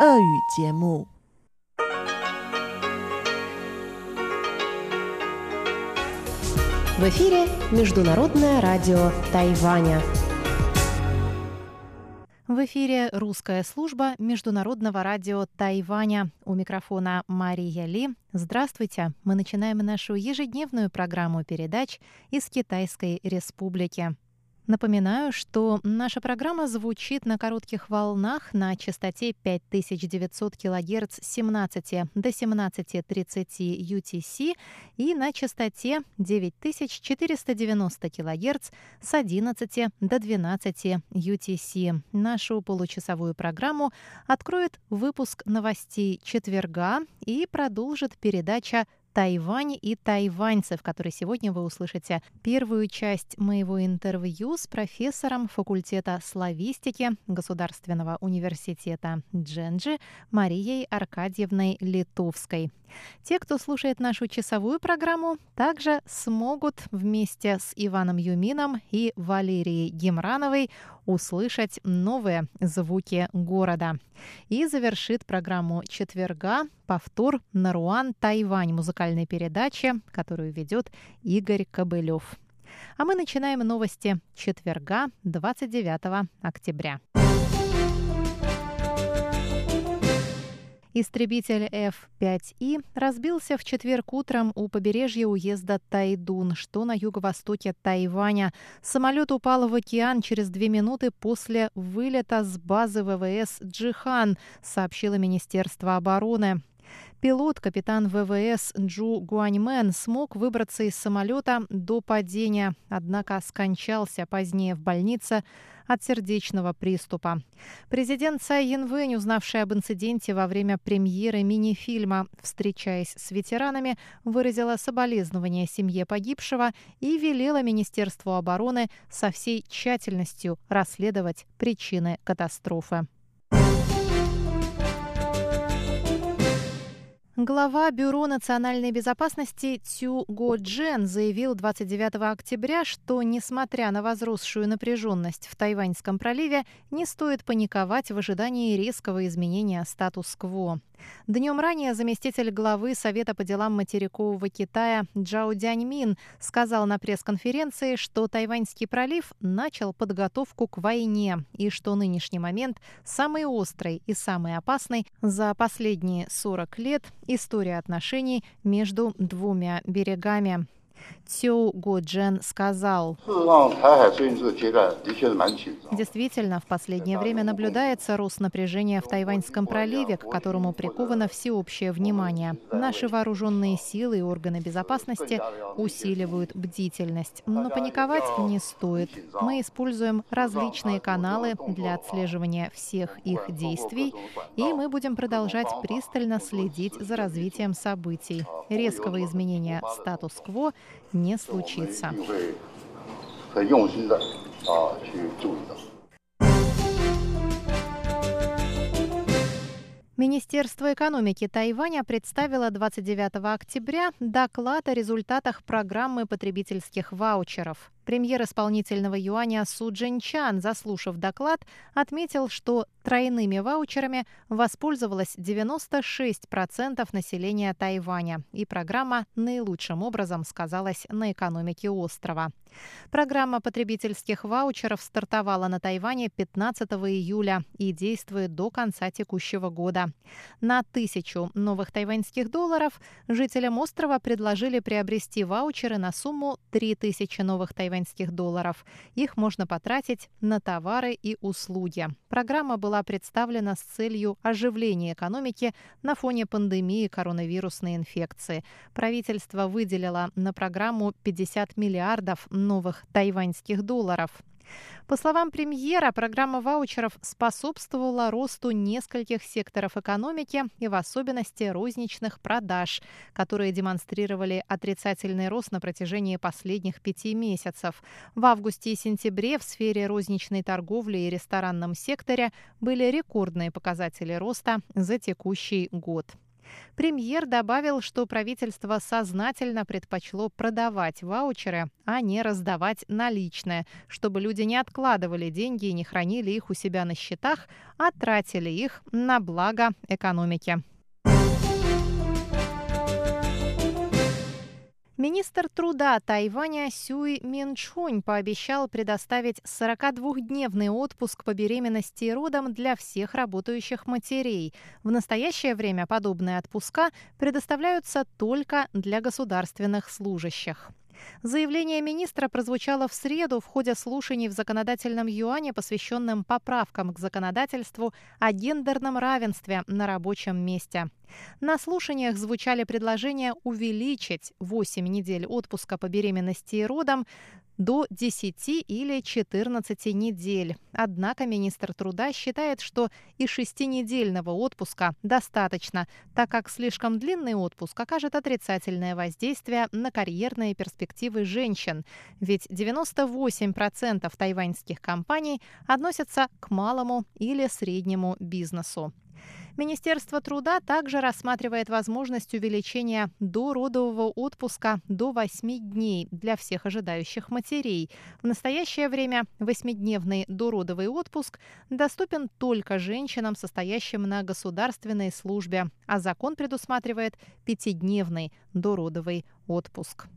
俄语节目。В эфире Международное радио Тайваня. В эфире русская служба Международного радио Тайваня. У микрофона Мария Ли. Здравствуйте! Мы начинаем нашу ежедневную программу передач из Китайской Республики. Напоминаю, что наша программа звучит на коротких волнах на частоте 5900 кГц с 17 до 17.30 UTC и на частоте 9490 кГц с 11 до 12 UTC. Нашу получасовую программу откроет выпуск новостей четверга и продолжит передача Тайвань и тайваньцев, который сегодня вы услышите первую часть моего интервью с профессором факультета славистики Государственного университета Дженджи Марией Аркадьевной Литовской. Те, кто слушает нашу часовую программу, также смогут вместе с Иваном Юмином и Валерией Гемрановой услышать новые звуки города. И завершит программу четверга повтор «Наруан Тайвань» музыкальной передачи, которую ведет Игорь Кобылев. А мы начинаем новости четверга, 29 октября. Истребитель F-5И разбился в четверг утром у побережья уезда Тайдун, что на юго-востоке Тайваня. Самолет упал в океан через две минуты после вылета с базы ВВС «Джихан», сообщило Министерство обороны. Пилот, капитан ВВС Джу Гуаньмен, смог выбраться из самолета до падения, однако скончался позднее в больнице от сердечного приступа. Президент Цай Янвэнь, узнавший об инциденте во время премьеры мини-фильма «Встречаясь с ветеранами», выразила соболезнования семье погибшего и велела Министерству обороны со всей тщательностью расследовать причины катастрофы. Глава Бюро национальной безопасности Цю Го Джен заявил 29 октября, что, несмотря на возросшую напряженность в Тайваньском проливе, не стоит паниковать в ожидании резкого изменения статус-кво. Днем ранее заместитель главы Совета по делам материкового Китая Джао Дяньмин сказал на пресс-конференции, что Тайваньский пролив начал подготовку к войне и что нынешний момент самый острый и самый опасный за последние 40 лет история отношений между двумя берегами. Цю Годжен сказал. Действительно, в последнее время наблюдается рост напряжения в Тайваньском проливе, к которому приковано всеобщее внимание. Наши вооруженные силы и органы безопасности усиливают бдительность. Но паниковать не стоит. Мы используем различные каналы для отслеживания всех их действий, и мы будем продолжать пристально следить за развитием событий. Резкого изменения статус-кво не случится. Министерство экономики Тайваня представило 29 октября доклад о результатах программы потребительских ваучеров. Премьер исполнительного юаня Су Джинчан, заслушав доклад, отметил, что тройными ваучерами воспользовалось 96% населения Тайваня, и программа наилучшим образом сказалась на экономике острова. Программа потребительских ваучеров стартовала на Тайване 15 июля и действует до конца текущего года. На тысячу новых тайваньских долларов жителям острова предложили приобрести ваучеры на сумму 3000 новых тайваньских тайваньских долларов. Их можно потратить на товары и услуги. Программа была представлена с целью оживления экономики на фоне пандемии коронавирусной инфекции. Правительство выделило на программу 50 миллиардов новых тайваньских долларов. По словам премьера, программа ваучеров способствовала росту нескольких секторов экономики и в особенности розничных продаж, которые демонстрировали отрицательный рост на протяжении последних пяти месяцев. В августе и сентябре в сфере розничной торговли и ресторанном секторе были рекордные показатели роста за текущий год. Премьер добавил, что правительство сознательно предпочло продавать ваучеры, а не раздавать наличные, чтобы люди не откладывали деньги и не хранили их у себя на счетах, а тратили их на благо экономики. Министр труда Тайваня Сюй Минчунь пообещал предоставить 42-дневный отпуск по беременности и родам для всех работающих матерей. В настоящее время подобные отпуска предоставляются только для государственных служащих. Заявление министра прозвучало в среду в ходе слушаний в законодательном юане, посвященном поправкам к законодательству о гендерном равенстве на рабочем месте. На слушаниях звучали предложения увеличить 8 недель отпуска по беременности и родам до 10 или 14 недель. Однако министр труда считает, что и шестинедельного отпуска достаточно, так как слишком длинный отпуск окажет отрицательное воздействие на карьерные перспективы женщин. Ведь 98% тайваньских компаний относятся к малому или среднему бизнесу. Министерство труда также рассматривает возможность увеличения дородового отпуска до 8 дней для всех ожидающих матерей. В настоящее время восьмидневный дородовый отпуск доступен только женщинам, состоящим на государственной службе, а закон предусматривает пятидневный дородовый отпуск.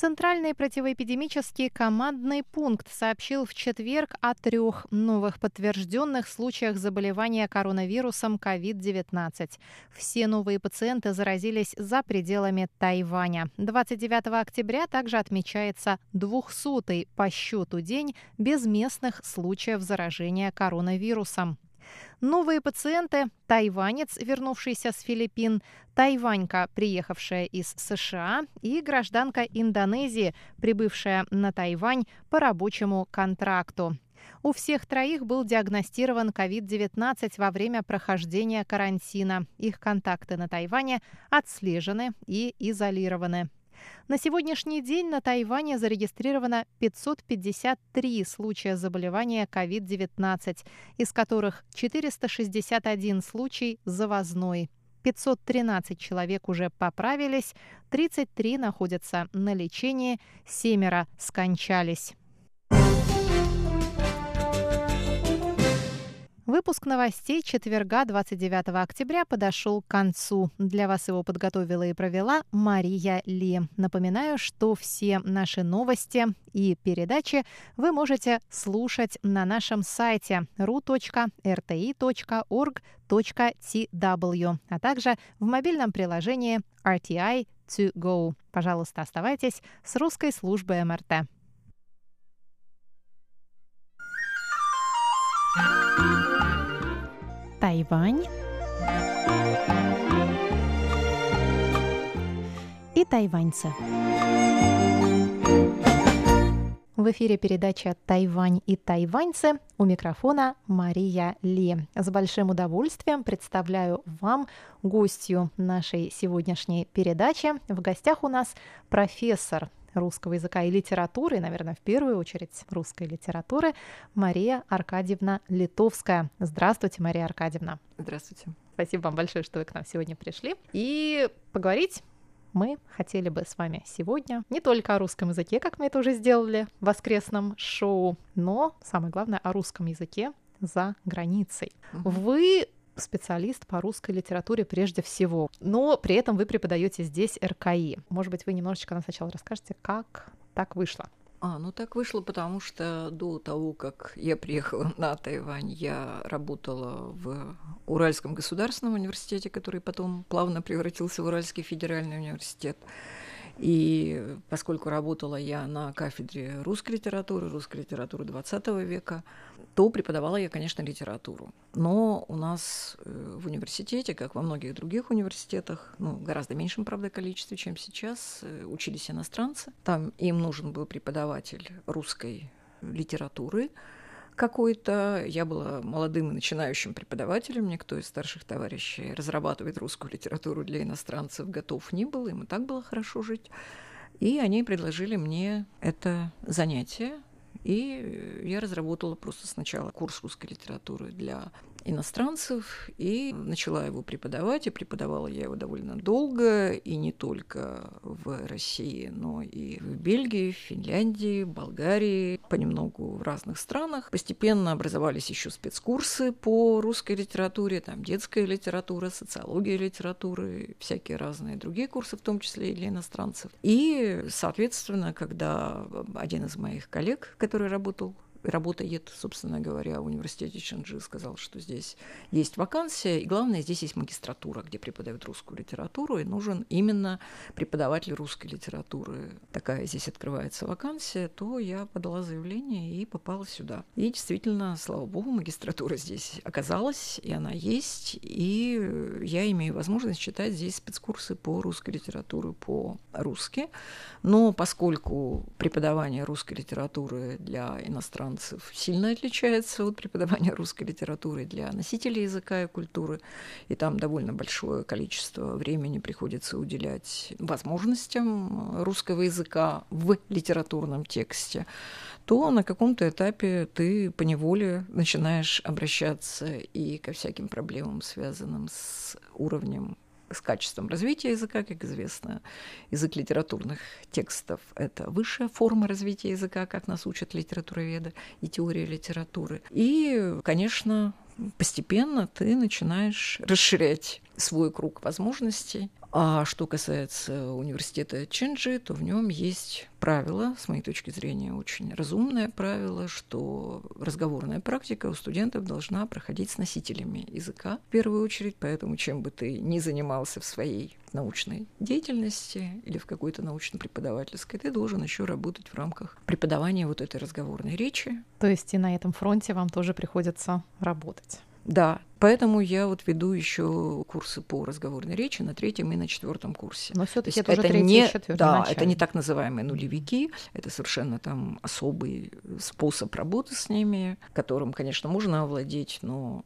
Центральный противоэпидемический командный пункт сообщил в четверг о трех новых подтвержденных случаях заболевания коронавирусом COVID-19. Все новые пациенты заразились за пределами Тайваня. 29 октября также отмечается 200-й по счету день без местных случаев заражения коронавирусом. Новые пациенты – тайванец, вернувшийся с Филиппин, тайванька, приехавшая из США, и гражданка Индонезии, прибывшая на Тайвань по рабочему контракту. У всех троих был диагностирован COVID-19 во время прохождения карантина. Их контакты на Тайване отслежены и изолированы. На сегодняшний день на Тайване зарегистрировано 553 случая заболевания COVID-19, из которых 461 случай завозной. 513 человек уже поправились, 33 находятся на лечении, семеро скончались. Выпуск новостей четверга 29 октября подошел к концу. Для вас его подготовила и провела Мария Ли. Напоминаю, что все наши новости и передачи вы можете слушать на нашем сайте ru.rti.org.tw, а также в мобильном приложении RTI To Go. Пожалуйста, оставайтесь с русской службой МРТ. Тайвань и тайваньцы. В эфире передача «Тайвань и тайваньцы» у микрофона Мария Ли. С большим удовольствием представляю вам гостью нашей сегодняшней передачи. В гостях у нас профессор русского языка и литературы, наверное, в первую очередь русской литературы, Мария Аркадьевна Литовская. Здравствуйте, Мария Аркадьевна. Здравствуйте. Спасибо вам большое, что вы к нам сегодня пришли. И поговорить мы хотели бы с вами сегодня не только о русском языке, как мы это уже сделали в воскресном шоу, но самое главное о русском языке за границей. Вы специалист по русской литературе прежде всего, но при этом вы преподаете здесь РКИ. Может быть, вы немножечко нам сначала расскажете, как так вышло? А, ну так вышло, потому что до того, как я приехала на Тайвань, я работала в Уральском государственном университете, который потом плавно превратился в Уральский федеральный университет. И поскольку работала я на кафедре русской литературы, русской литературы XX века, то преподавала я, конечно, литературу. Но у нас э, в университете, как во многих других университетах, ну, гораздо меньшем, правда, количестве, чем сейчас, э, учились иностранцы. Там им нужен был преподаватель русской литературы, какой-то. Я была молодым и начинающим преподавателем. Никто из старших товарищей разрабатывать русскую литературу для иностранцев готов не был. Им и так было хорошо жить. И они предложили мне это занятие. И я разработала просто сначала курс русской литературы для иностранцев и начала его преподавать. И преподавала я его довольно долго, и не только в России, но и в Бельгии, Финляндии, Болгарии, понемногу в разных странах. Постепенно образовались еще спецкурсы по русской литературе, там детская литература, социология литературы, всякие разные другие курсы, в том числе и для иностранцев. И, соответственно, когда один из моих коллег, который работал работает, собственно говоря, в университете Чанджи, сказал, что здесь есть вакансия, и главное, здесь есть магистратура, где преподают русскую литературу, и нужен именно преподаватель русской литературы. Такая здесь открывается вакансия, то я подала заявление и попала сюда. И действительно, слава богу, магистратура здесь оказалась, и она есть, и я имею возможность читать здесь спецкурсы по русской литературе по-русски. Но поскольку преподавание русской литературы для иностранцев иностранцев сильно отличается от преподавания русской литературы для носителей языка и культуры, и там довольно большое количество времени приходится уделять возможностям русского языка в литературном тексте, то на каком-то этапе ты поневоле начинаешь обращаться и ко всяким проблемам, связанным с уровнем с качеством развития языка, как известно, язык литературных текстов – это высшая форма развития языка, как нас учат литературоведы и теория литературы. И, конечно, постепенно ты начинаешь расширять свой круг возможностей. А что касается университета Чинджи, то в нем есть правило, с моей точки зрения, очень разумное правило, что разговорная практика у студентов должна проходить с носителями языка в первую очередь, поэтому чем бы ты ни занимался в своей научной деятельности или в какой-то научно-преподавательской, ты должен еще работать в рамках преподавания вот этой разговорной речи. То есть и на этом фронте вам тоже приходится работать. Да, поэтому я вот веду еще курсы по разговорной речи на третьем и на четвертом курсе. Но все-таки это, это не, четвертый, да, начальный. это не так называемые нулевики, это совершенно там особый способ работы с ними, которым, конечно, можно овладеть, но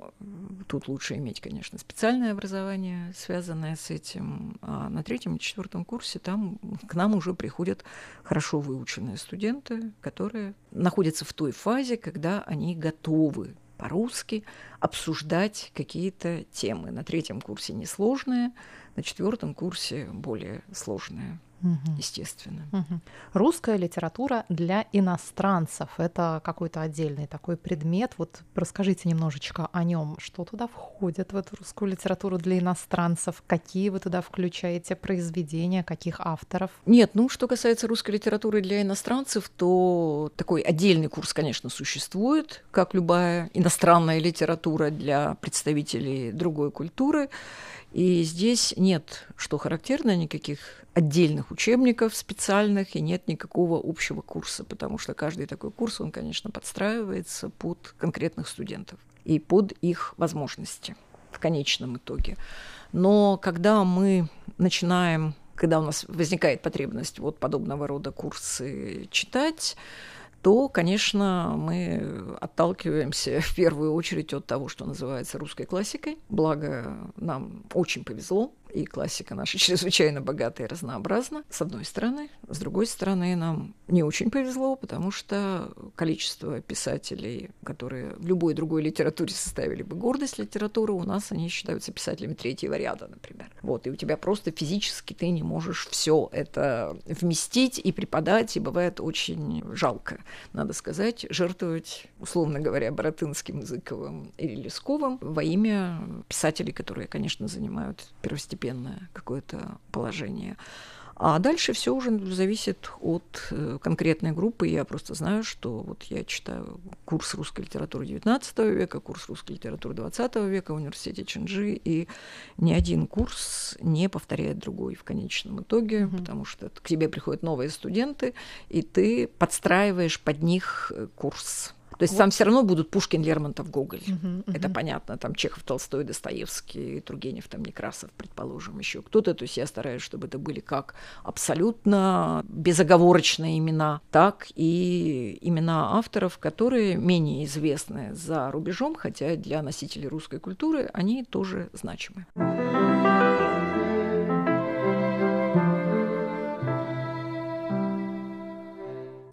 тут лучше иметь, конечно, специальное образование, связанное с этим. А на третьем и четвертом курсе там к нам уже приходят хорошо выученные студенты, которые находятся в той фазе, когда они готовы по-русски, обсуждать какие-то темы. На третьем курсе несложные, на четвертом курсе более сложные угу. естественно. Угу. Русская литература для иностранцев – это какой-то отдельный такой предмет. Вот расскажите немножечко о нем, что туда входит в эту русскую литературу для иностранцев, какие вы туда включаете произведения, каких авторов? Нет, ну что касается русской литературы для иностранцев, то такой отдельный курс, конечно, существует, как любая иностранная литература для представителей другой культуры. И здесь нет, что характерно, никаких отдельных учебников специальных и нет никакого общего курса, потому что каждый такой курс, он, конечно, подстраивается под конкретных студентов и под их возможности в конечном итоге. Но когда мы начинаем, когда у нас возникает потребность вот подобного рода курсы читать, то, конечно, мы отталкиваемся в первую очередь от того, что называется русской классикой. Благо, нам очень повезло, и классика наша чрезвычайно богата и разнообразна, с одной стороны. С другой стороны, нам не очень повезло, потому что количество писателей, которые в любой другой литературе составили бы гордость литературы, у нас они считаются писателями третьего ряда, например. Вот, и у тебя просто физически ты не можешь все это вместить и преподать, и бывает очень жалко, надо сказать, жертвовать, условно говоря, Боротынским, Языковым или Лесковым во имя писателей, которые, конечно, занимают первостепенное первостепенное какое-то положение. А дальше все уже зависит от э, конкретной группы. Я просто знаю, что вот я читаю курс русской литературы XIX века, курс русской литературы XX века в университете Чинджи, и ни один курс не повторяет другой в конечном итоге, mm-hmm. потому что к тебе приходят новые студенты, и ты подстраиваешь под них э, курс. То есть вот. там все равно будут Пушкин, Лермонтов, Гоголь. Угу, угу. Это понятно. Там Чехов, Толстой, Достоевский, Тургенев, там Некрасов, предположим, еще кто-то. То есть я стараюсь, чтобы это были как абсолютно безоговорочные имена, так и имена авторов, которые менее известны за рубежом, хотя для носителей русской культуры они тоже значимы.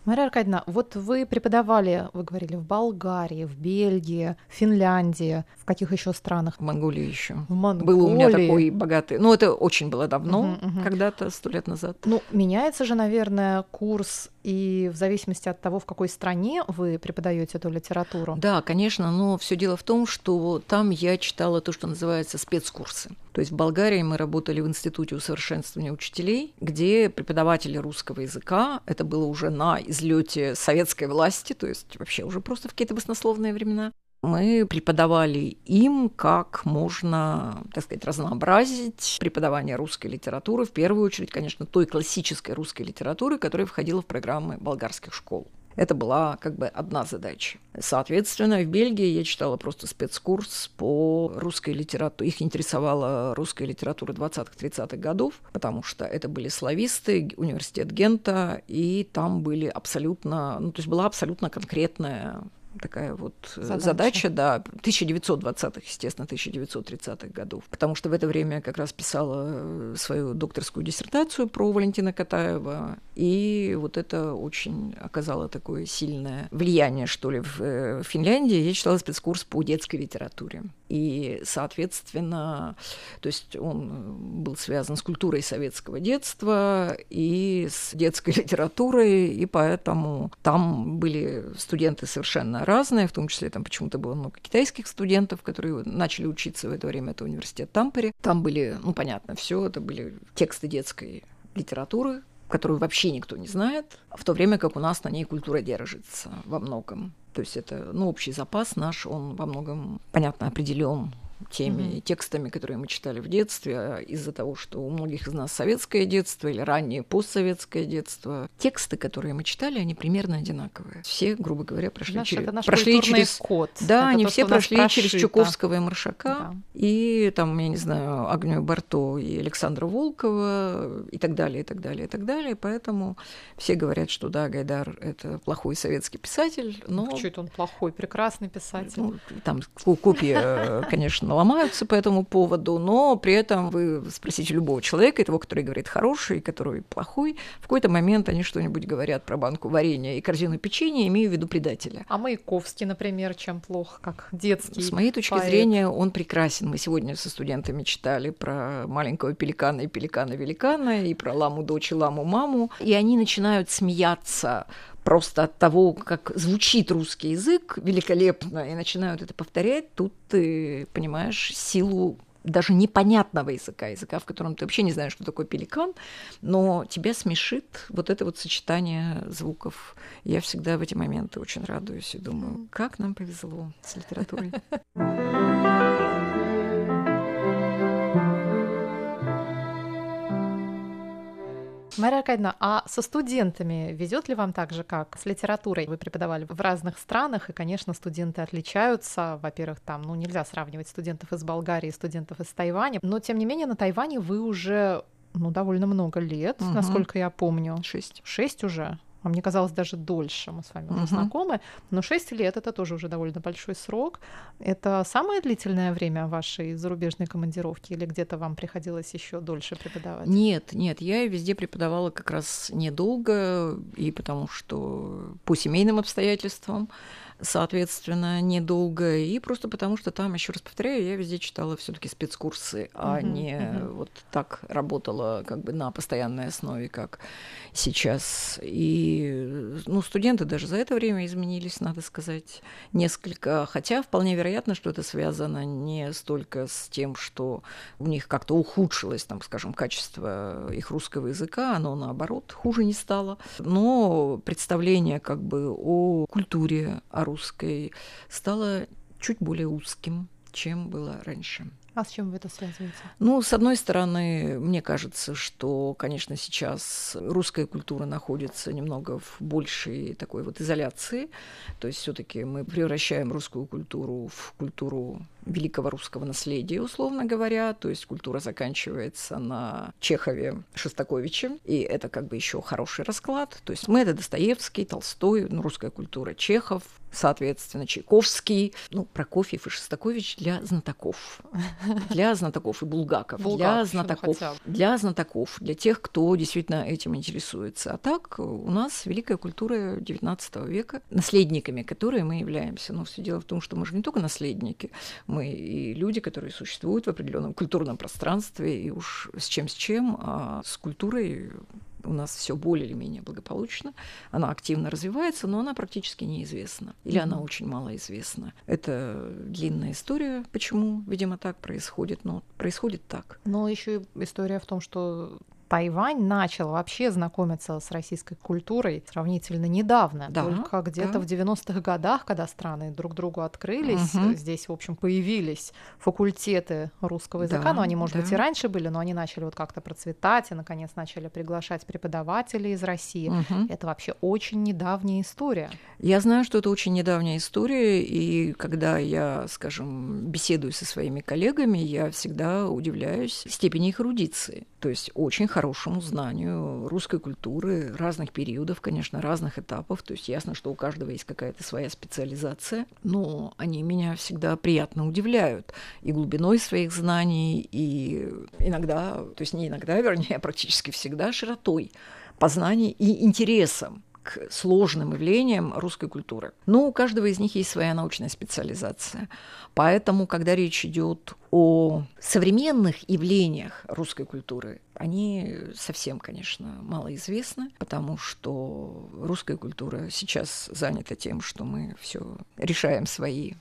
Мария Аркадьевна, вот вы преподавали, вы говорили, в Болгарии, в Бельгии, в Финляндии, в каких еще странах? В Монголии еще. В Монголии. Был у меня такой богатый. Ну, это очень было давно, угу, угу. когда-то, сто лет назад. Ну, меняется же, наверное, курс и в зависимости от того, в какой стране вы преподаете эту литературу. Да, конечно, но все дело в том, что там я читала то, что называется спецкурсы. То есть в Болгарии мы работали в Институте усовершенствования учителей, где преподаватели русского языка, это было уже на излете советской власти, то есть вообще уже просто в какие-то баснословные времена, мы преподавали им, как можно, так сказать, разнообразить преподавание русской литературы, в первую очередь, конечно, той классической русской литературы, которая входила в программы болгарских школ. Это была как бы одна задача. Соответственно, в Бельгии я читала просто спецкурс по русской литературе. Их интересовала русская литература 20-30-х годов, потому что это были слависты, университет Гента, и там были абсолютно, ну, то есть была абсолютно конкретная такая вот э, задача, задача да, 1920-х, естественно, 1930-х годов, потому что в это время я как раз писала э, свою докторскую диссертацию про Валентина Катаева, и вот это очень оказало такое сильное влияние, что ли, в э, Финляндии. Я читала спецкурс по детской литературе. И, соответственно, то есть он был связан с культурой советского детства и с детской литературой, и поэтому там были студенты совершенно разные, в том числе там почему-то было много китайских студентов, которые начали учиться в это время, это университет Тампере. Там были, ну, понятно, все это были тексты детской литературы, которую вообще никто не знает, в то время как у нас на ней культура держится во многом. То есть это, ну, общий запас наш, он во многом, понятно, определен теми mm-hmm. текстами, которые мы читали в детстве, а из-за того, что у многих из нас советское детство или раннее постсоветское детство, тексты, которые мы читали, они примерно одинаковые. Все, грубо говоря, прошли наш, через... Это наш прошли через код. Да, это они то, все прошли через Чуковского и Маршака, да. и там, я не знаю, Агнию Барто и Александра Волкова и так далее, и так далее, и так далее. Поэтому все говорят, что да, Гайдар — это плохой советский писатель, но... Чуть он плохой, прекрасный писатель. Ну, там копии, э, конечно, ломаются по этому поводу, но при этом вы спросите любого человека, и того, который говорит хороший, и который плохой, в какой-то момент они что-нибудь говорят про банку варенья и корзину печенья, имею в виду предателя. А Маяковский, например, чем плох, как детский С моей точки поэт. зрения, он прекрасен. Мы сегодня со студентами читали про маленького пеликана и пеликана-великана, и про ламу дочь и ламу маму, и они начинают смеяться просто от того, как звучит русский язык великолепно, и начинают это повторять, тут ты понимаешь силу даже непонятного языка, языка, в котором ты вообще не знаешь, что такое пеликан, но тебя смешит вот это вот сочетание звуков. Я всегда в эти моменты очень радуюсь и думаю, как нам повезло с литературой. Мария Аркадьевна, а со студентами везет ли вам так же, как с литературой? Вы преподавали в разных странах, и, конечно, студенты отличаются. Во-первых, там, ну, нельзя сравнивать студентов из Болгарии студентов из Тайваня, но, тем не менее, на Тайване вы уже ну, довольно много лет, угу. насколько я помню. Шесть. Шесть уже? А мне казалось даже дольше, мы с вами уже uh-huh. знакомы, но 6 лет это тоже уже довольно большой срок. Это самое длительное время вашей зарубежной командировки или где-то вам приходилось еще дольше преподавать? Нет, нет, я везде преподавала как раз недолго, и потому что по семейным обстоятельствам соответственно, недолго, и просто потому что там, еще раз повторяю, я везде читала все-таки спецкурсы, а uh-huh, не uh-huh. вот так работала как бы на постоянной основе, как сейчас. И ну, студенты даже за это время изменились, надо сказать, несколько, хотя вполне вероятно, что это связано не столько с тем, что у них как-то ухудшилось, там, скажем, качество их русского языка, оно наоборот хуже не стало, но представление как бы о культуре, о русской стало чуть более узким, чем было раньше. А с чем вы это связываете? Ну, с одной стороны, мне кажется, что, конечно, сейчас русская культура находится немного в большей такой вот изоляции. То есть все таки мы превращаем русскую культуру в культуру великого русского наследия, условно говоря, то есть культура заканчивается на Чехове, Шостаковиче, и это как бы еще хороший расклад. То есть мы это Достоевский, Толстой, ну, русская культура, Чехов, соответственно, Чайковский, ну, Прокофьев и Шостакович для знатоков. Для знатоков и Булгаков. для знатоков. Для знатоков, для тех, кто действительно этим интересуется. А так у нас великая культура XIX века, наследниками которой мы являемся. Но все дело в том, что мы же не только наследники, мы и люди, которые существуют в определенном культурном пространстве, и уж с чем с чем, а с культурой у нас все более или менее благополучно, она активно развивается, но она практически неизвестна, или mm-hmm. она очень мало известна. Это длинная история, почему, видимо, так происходит, но происходит так. Но еще история в том, что Тайвань начал вообще знакомиться с российской культурой сравнительно недавно. Да, Только где-то да. в 90-х годах, когда страны друг другу открылись, угу. здесь, в общем, появились факультеты русского языка. Да, ну, они, может да. быть, и раньше были, но они начали вот как-то процветать и, наконец, начали приглашать преподавателей из России. Угу. Это вообще очень недавняя история. Я знаю, что это очень недавняя история, и когда я, скажем, беседую со своими коллегами, я всегда удивляюсь степени их эрудиции. То есть очень хорошему знанию русской культуры разных периодов, конечно, разных этапов. То есть ясно, что у каждого есть какая-то своя специализация, но они меня всегда приятно удивляют и глубиной своих знаний, и иногда, то есть не иногда, вернее, а практически всегда широтой познаний и интересом к сложным явлениям русской культуры. Но у каждого из них есть своя научная специализация. Поэтому, когда речь идет о современных явлениях русской культуры, они совсем, конечно, малоизвестны, потому что русская культура сейчас занята тем, что мы все решаем свои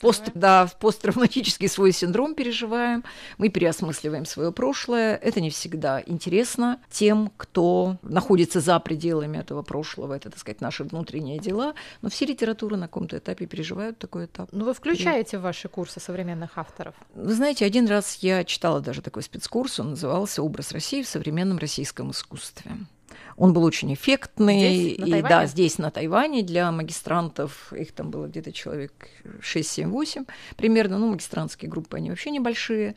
пост, да, посттравматический свой синдром переживаем, мы переосмысливаем свое прошлое. Это не всегда интересно тем, кто находится за пределами этого прошлого. Это, так сказать, наши внутренние дела. Но все литературы на каком-то этапе переживают такой этап. Но ну, вы включаете в ваши курсы современных авторов? Вы знаете, один раз я читала даже такой спецкурс, он назывался «Образ России в современном российском искусстве». Он был очень эффектный. Здесь, и да, здесь, на Тайване, для магистрантов, их там было где-то человек 6-7-8 примерно, ну, магистрантские группы, они вообще небольшие.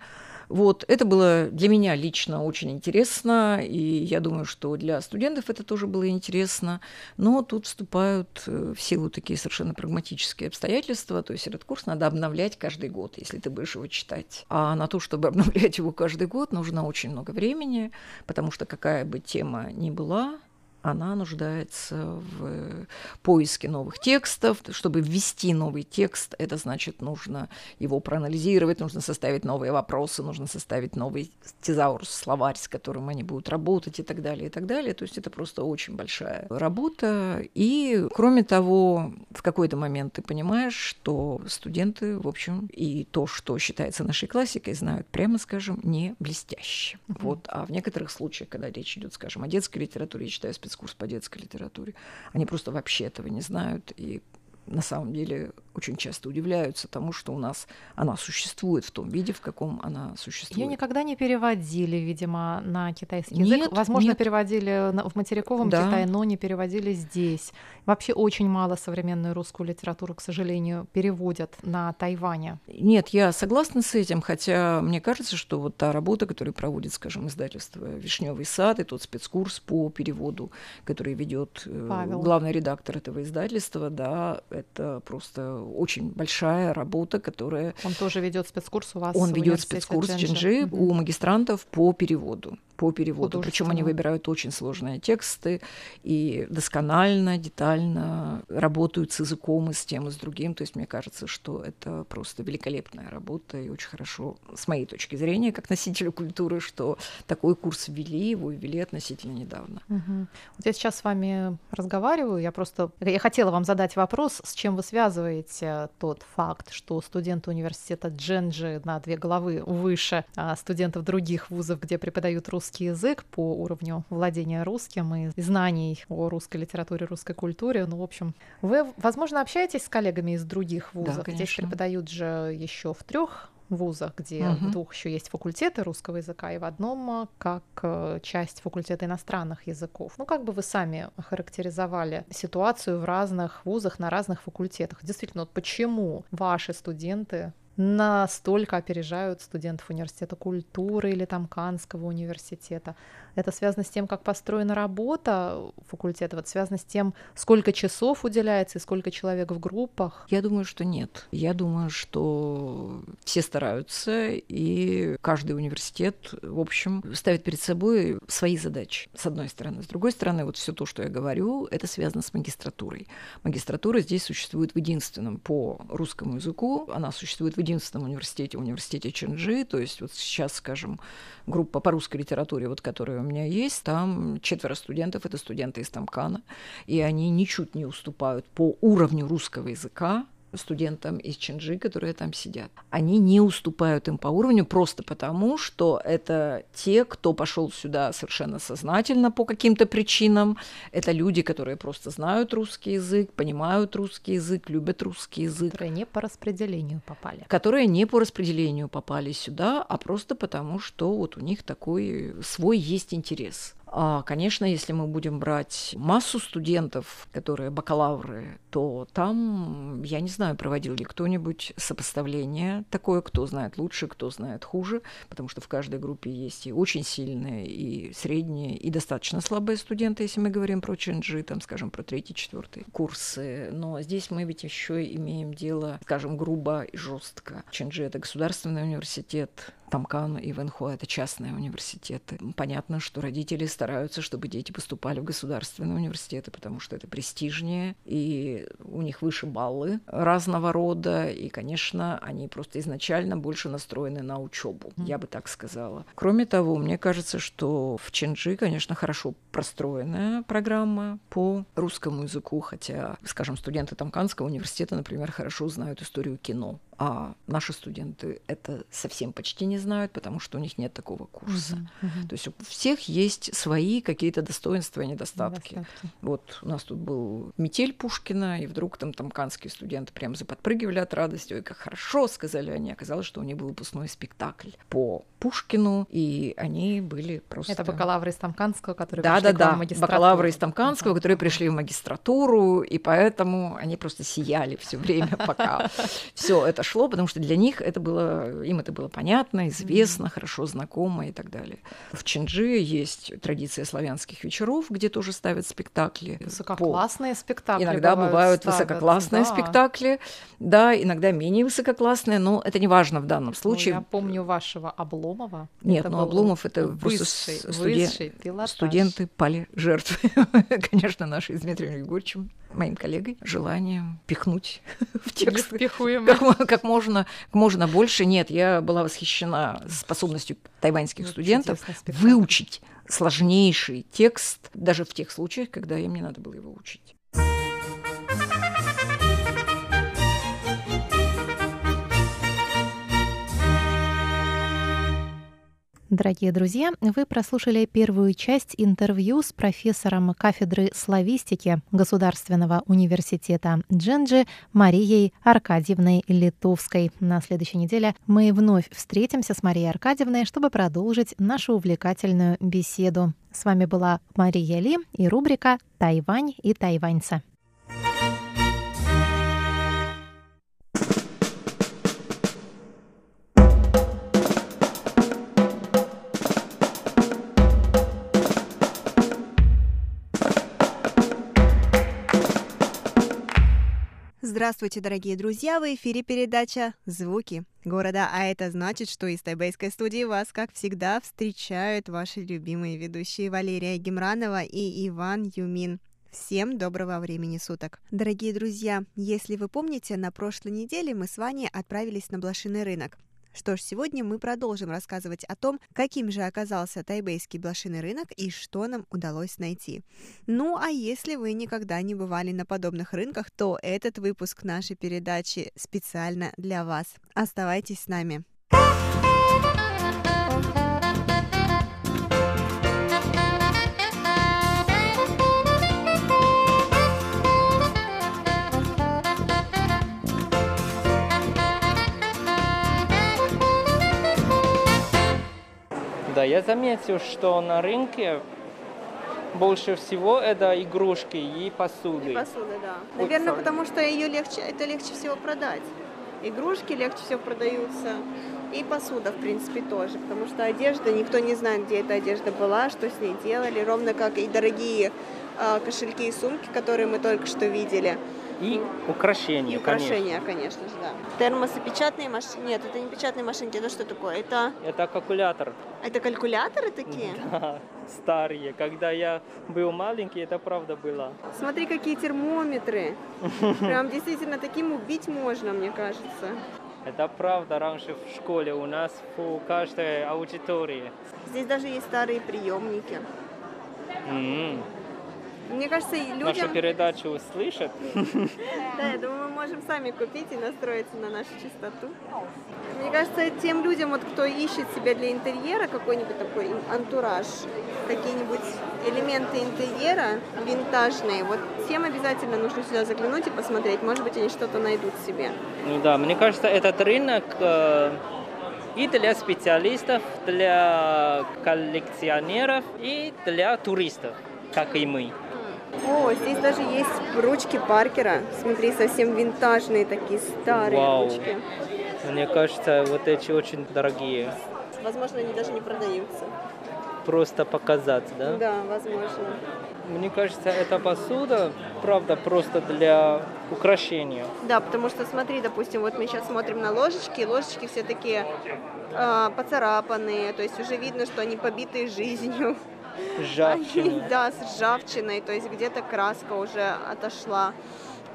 Вот, это было для меня лично очень интересно, и я думаю, что для студентов это тоже было интересно. Но тут вступают э, в силу такие совершенно прагматические обстоятельства, то есть этот курс надо обновлять каждый год, если ты будешь его читать. А на то, чтобы обновлять его каждый год, нужно очень много времени, потому что какая бы тема ни была, она нуждается в поиске новых текстов. Чтобы ввести новый текст, это значит, нужно его проанализировать, нужно составить новые вопросы, нужно составить новый тезаурус, словарь, с которым они будут работать и так далее, и так далее. То есть это просто очень большая работа. И, кроме того, в какой-то момент ты понимаешь, что студенты, в общем, и то, что считается нашей классикой, знают, прямо скажем, не блестяще. Mm-hmm. Вот. А в некоторых случаях, когда речь идет, скажем, о детской литературе, я читаю спецкурс по детской литературе. Они просто вообще этого не знают и на самом деле очень часто удивляются тому, что у нас она существует в том виде, в каком она существует. Ее никогда не переводили, видимо, на китайский язык. Нет, Возможно, нет. переводили в материковом да. Китае, но не переводили здесь. Вообще очень мало современную русскую литературу, к сожалению, переводят на Тайване. Нет, я согласна с этим, хотя мне кажется, что вот та работа, которую проводит, скажем, издательство Вишневый сад и тот спецкурс по переводу, который ведет э, главный редактор этого издательства, да, это просто очень большая работа, которая... Он тоже ведет спецкурс у вас? Он ведет спецкурс Чинджи у магистрантов по переводу по переводу. Причем они выбирают очень сложные тексты и досконально, детально работают с языком и с тем, и с другим. То есть мне кажется, что это просто великолепная работа и очень хорошо, с моей точки зрения, как носителя культуры, что такой курс ввели, его ввели относительно недавно. Угу. Вот я сейчас с вами разговариваю, я просто... Я хотела вам задать вопрос, с чем вы связываете тот факт, что студенты университета Дженджи на две головы выше а студентов других вузов, где преподают русский русский язык по уровню владения русским и знаний о русской литературе, русской культуре. Ну, в общем, вы, возможно, общаетесь с коллегами из других вузов. Да, Здесь преподают же еще в трех вузах, где uh-huh. в двух еще есть факультеты русского языка, и в одном а, как э, часть факультета иностранных языков. Ну, как бы вы сами охарактеризовали ситуацию в разных вузах на разных факультетах? Действительно, вот почему ваши студенты настолько опережают студентов университета культуры или там Канского университета. Это связано с тем, как построена работа факультета, вот связано с тем, сколько часов уделяется и сколько человек в группах? Я думаю, что нет. Я думаю, что все стараются, и каждый университет, в общем, ставит перед собой свои задачи, с одной стороны. С другой стороны, вот все то, что я говорю, это связано с магистратурой. Магистратура здесь существует в единственном по русскому языку, она существует в единственном университете, университете Ченджи, то есть вот сейчас, скажем, группа по русской литературе, вот которая у меня есть, там четверо студентов, это студенты из Тамкана, и они ничуть не уступают по уровню русского языка студентам из Чинджи, которые там сидят. Они не уступают им по уровню просто потому, что это те, кто пошел сюда совершенно сознательно по каким-то причинам. Это люди, которые просто знают русский язык, понимают русский язык, любят русский язык. Которые не по распределению попали. Которые не по распределению попали сюда, а просто потому, что вот у них такой свой есть интерес. А, конечно, если мы будем брать массу студентов, которые бакалавры, то там, я не знаю, проводил ли кто-нибудь сопоставление такое, кто знает лучше, кто знает хуже, потому что в каждой группе есть и очень сильные, и средние, и достаточно слабые студенты, если мы говорим про Ченджи, там, скажем, про третий, четвертый курсы. Но здесь мы ведь еще имеем дело, скажем, грубо и жестко. Ченджи – это государственный университет, Тамкан и Венхуа – это частные университеты. Понятно, что родители стараются, чтобы дети поступали в государственные университеты, потому что это престижнее, и у них выше баллы разного рода, и, конечно, они просто изначально больше настроены на учебу, я бы так сказала. Кроме того, мне кажется, что в Ченджи, конечно, хорошо простроенная программа по русскому языку, хотя, скажем, студенты Тамканского университета, например, хорошо знают историю кино а наши студенты это совсем почти не знают, потому что у них нет такого курса. Uh-huh, uh-huh. То есть у всех есть свои какие-то достоинства и недостатки. недостатки. Вот у нас тут был метель Пушкина, и вдруг там тамканские студенты прям заподпрыгивали от радости. Ой, как хорошо, сказали они. Оказалось, что у них был выпускной спектакль по Пушкину, и они были просто... Это бакалавры из Тамканского, которые да, пришли да, да, бакалавры из Тамканского, которые пришли в магистратуру, и поэтому они просто сияли все время, пока все это шло, потому что для них это было, им это было понятно, известно, mm-hmm. хорошо знакомо и так далее. В Чинджи есть традиция славянских вечеров, где тоже ставят спектакли. Высококлассные по... спектакли. Иногда бывают, бывают высококлассные да. спектакли, да, иногда менее высококлассные, но это не важно в данном случае. Ну, я помню вашего Обломова. Нет, это ну Обломов это высший, просто студен... студенты пали жертвы, конечно, наши с Дмитрием Егорчем моим коллегой желанием пихнуть в текст как, как, можно, как можно больше. Нет, я была восхищена способностью тайваньских ну, студентов выучить сложнейший текст, даже в тех случаях, когда им не надо было его учить. Дорогие друзья, вы прослушали первую часть интервью с профессором кафедры славистики Государственного университета Дженджи Марией Аркадьевной Литовской. На следующей неделе мы вновь встретимся с Марией Аркадьевной, чтобы продолжить нашу увлекательную беседу. С вами была Мария Ли и рубрика «Тайвань и тайваньцы». Здравствуйте, дорогие друзья! В эфире передача «Звуки города», а это значит, что из тайбэйской студии вас, как всегда, встречают ваши любимые ведущие Валерия Гемранова и Иван Юмин. Всем доброго времени суток. Дорогие друзья, если вы помните, на прошлой неделе мы с вами отправились на блошиный рынок. Что ж, сегодня мы продолжим рассказывать о том, каким же оказался тайбейский блошиный рынок и что нам удалось найти. Ну а если вы никогда не бывали на подобных рынках, то этот выпуск нашей передачи специально для вас. Оставайтесь с нами. Да, я заметил, что на рынке больше всего это игрушки и посуды. И посуды, да. Наверное, потому что ее легче, это легче всего продать. игрушки легче всего продаются. И посуда, в принципе, тоже, потому что одежда, никто не знает, где эта одежда была, что с ней делали, ровно как и дорогие э, кошельки и сумки, которые мы только что видели. И украшения, И украшения, конечно. же, да. Термосы, печатные машинки. Нет, это не печатные машинки, это что такое? Это, конечно. Это калькулятор. это калькуляторы такие? Да, старые. Когда я был маленький, это правда было. Смотри, какие термометры. Прям действительно таким убить можно, мне кажется. Это правда. Раньше в школе у нас в каждой аудитории. Здесь даже есть старые приемники. М, Мне кажется, и Нашу людям... передачу слышат? Да, я думаю, мы можем сами купить и настроиться на нашу частоту. Мне кажется, тем людям, вот, кто ищет себе для интерьера какой-нибудь такой антураж, какие-нибудь элементы интерьера винтажные, вот тем обязательно нужно сюда заглянуть и посмотреть. Может быть, они что-то найдут себе. Ну да, мне кажется, этот рынок э, и для специалистов, для коллекционеров и для туристов, как и мы. О, здесь даже есть ручки Паркера. Смотри, совсем винтажные такие старые Вау. ручки. Мне кажется, вот эти очень дорогие. Возможно, они даже не продаются. Просто показать, да? Да, возможно. Мне кажется, эта посуда, правда, просто для украшения. Да, потому что смотри, допустим, вот мы сейчас смотрим на ложечки, ложечки все такие э, поцарапанные, то есть уже видно, что они побитые жизнью. Ржавчина. Да, с ржавчиной, то есть где-то краска уже отошла.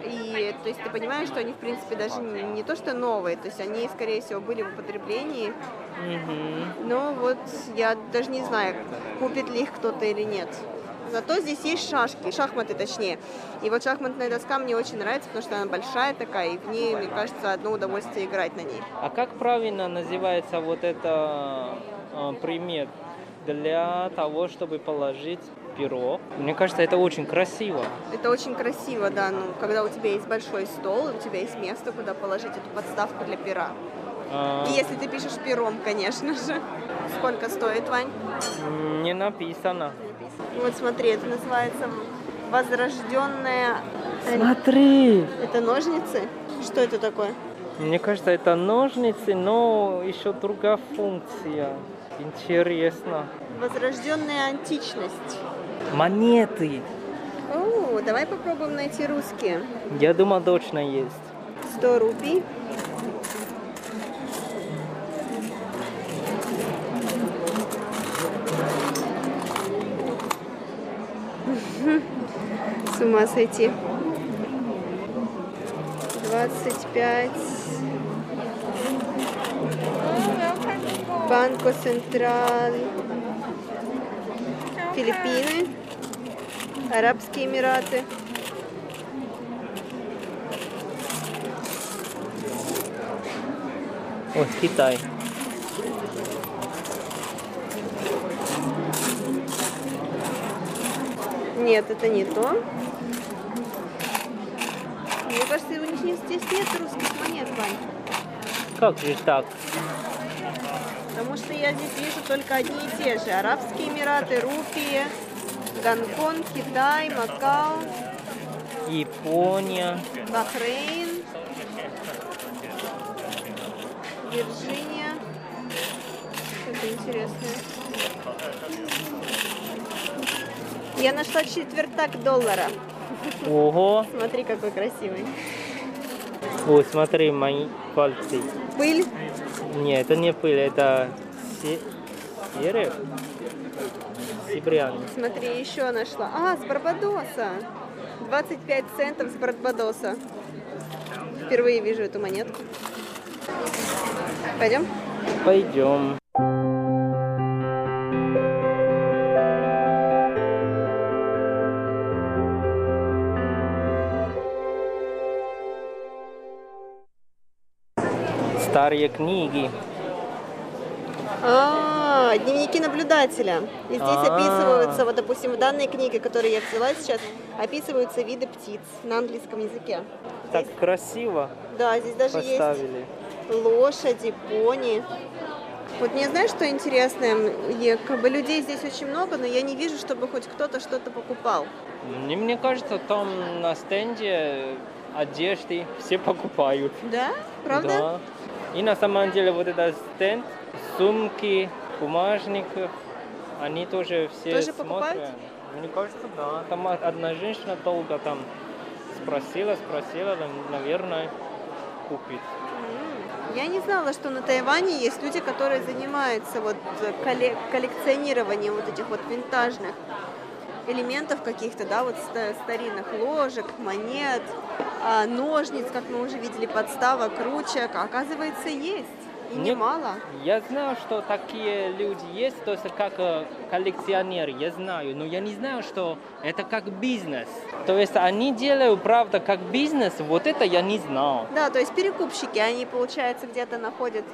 И то есть ты понимаешь, что они в принципе даже не, не то что новые, то есть они, скорее всего, были в употреблении, но вот я даже не знаю, купит ли их кто-то или нет. Зато здесь есть шашки, шахматы точнее. И вот шахматная доска мне очень нравится, потому что она большая такая, и в ней, мне кажется, одно удовольствие играть на ней. А как правильно называется вот это э, предмет для того, чтобы положить перо? Мне кажется, это очень красиво. Это очень красиво, да, ну, когда у тебя есть большой стол, и у тебя есть место, куда положить эту подставку для пера. А, И если ты пишешь пером, конечно же. Сколько стоит, Вань? не написано. Вот смотри, это называется возрожденная... Смотри! Это ножницы? Что это такое? Мне кажется, это ножницы, но еще другая функция. Интересно. Возрожденная античность. Монеты. О, давай попробуем найти русские. Я думаю, точно есть. 100 рупий. С ума сойти. 25. Банко Централ. Филиппины. Арабские Эмираты. Ой, Китай. Нет, это не то. Мне кажется, у них здесь нет русских монет, Вань. Как же так? Что я здесь вижу только одни и те же. Арабские Эмираты, Рупии, Гонконг, Китай, Макао, Япония. Бахрейн, Вирджиния. Что-то интересное. Я нашла четвертак доллара. Ого. Смотри, какой красивый. Ой, смотри, мои пальцы. Пыль. Нет, это не пыль, это се... сереб. Серебряный. Смотри, еще нашла. А, с Барбадоса. 25 центов с Барбадоса. Впервые вижу эту монетку. Пойдем? Пойдем. Старые книги. А, дневники наблюдателя. И здесь А. описываются, вот, допустим, в данной книге, которую я взяла сейчас, описываются виды птиц на английском языке. Так красиво Да, здесь даже поставили. есть лошади, пони. Вот мне знаешь, что интересное? Я, как бы людей здесь очень много, но я не вижу, чтобы хоть кто-то что-то покупал. Мне, мне кажется, там на стенде одежды все покупают. Да? Правда? Да. И на самом деле вот этот стенд, сумки, бумажников, они тоже все Тоже смотрят. покупают? Мне кажется, да. Там одна женщина долго там спросила, спросила, наверное, купит. Я не знала, что на Тайване есть люди, которые занимаются вот э, колле- коллекционированием вот этих вот винтажных элементов каких-то, да, вот ста- старинных ложек, монет, а, ножниц, как мы уже видели, подставок, ручек. Оказывается, есть. И Нет. немало. Я знаю, что такие люди есть, то есть как э, коллекционеры, я знаю, но я не знаю, что это как бизнес. То есть они делают, правда, как бизнес, вот это я не знал. Да, то есть перекупщики, они, получается, где-то находят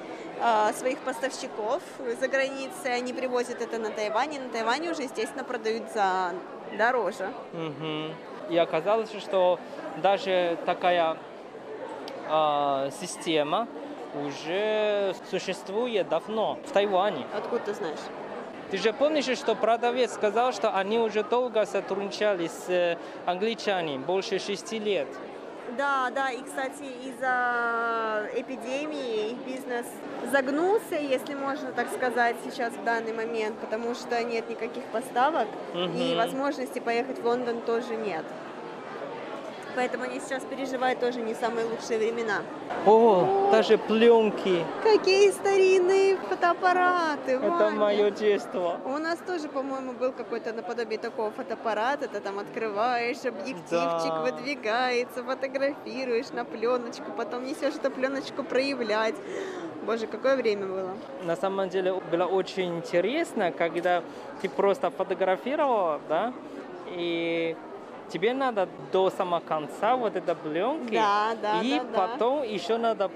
а, своих поставщиков за границей, они привозят это на Тайвань, и на Тайване уже, естественно, продают за дороже. Мгм. И оказалось, что даже такая а, система уже существует давно в Тайване. Откуда ты знаешь? Ты же помнишь, что продавец сказал, что они уже долго сотрудничали с э, англичанами, больше шести лет. Да, да, и, кстати, из-за эпидемии их бизнес загнулся, если можно так сказать, сейчас в данный момент, потому что нет никаких поставок, и Мгм. возможности поехать в Лондон тоже нет. Поэтому они сейчас переживают тоже не самые лучшие времена. О, даже пленки. Какие старинные фотоаппараты, Это Ваня. мое детство. У нас тоже, по-моему, был какой-то наподобие такого фотоаппарата. Ты там открываешь, объективчик Да. выдвигается, фотографируешь на пленочку, потом несешь эту пленочку проявлять. Боже, какое время было. На самом деле было очень интересно, когда ты просто фотографировал, да, и тебе надо до самого конца вот этой пленки, Да, да, и да, да. потом еще надо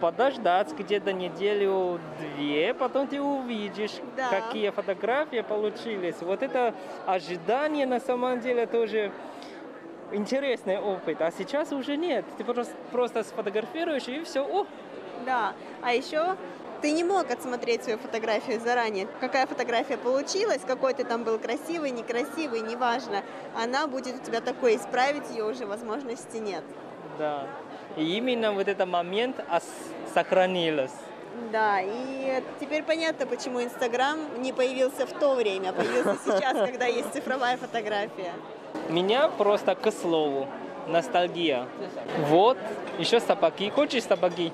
подождать где-то неделю-две, потом ты увидишь, Да. какие фотографии получились. Вот это ожидание на самом деле тоже интересный опыт, а сейчас уже нет. Ты просто, просто сфотографируешь и все, о, Да. А еще ты не мог отсмотреть свою фотографию заранее. Какая фотография получилась, какой ты там был красивый, некрасивый, неважно. Она будет у тебя такой, исправить ее уже возможности нет. Да. И именно вот этот момент ос- сохранилось. Да, и теперь понятно, почему Инстаграм не появился в то время, а появился сейчас, когда есть цифровая фотография. Меня просто к слову. Ностальгия. Вот, еще сапоги. Хочешь сапоги?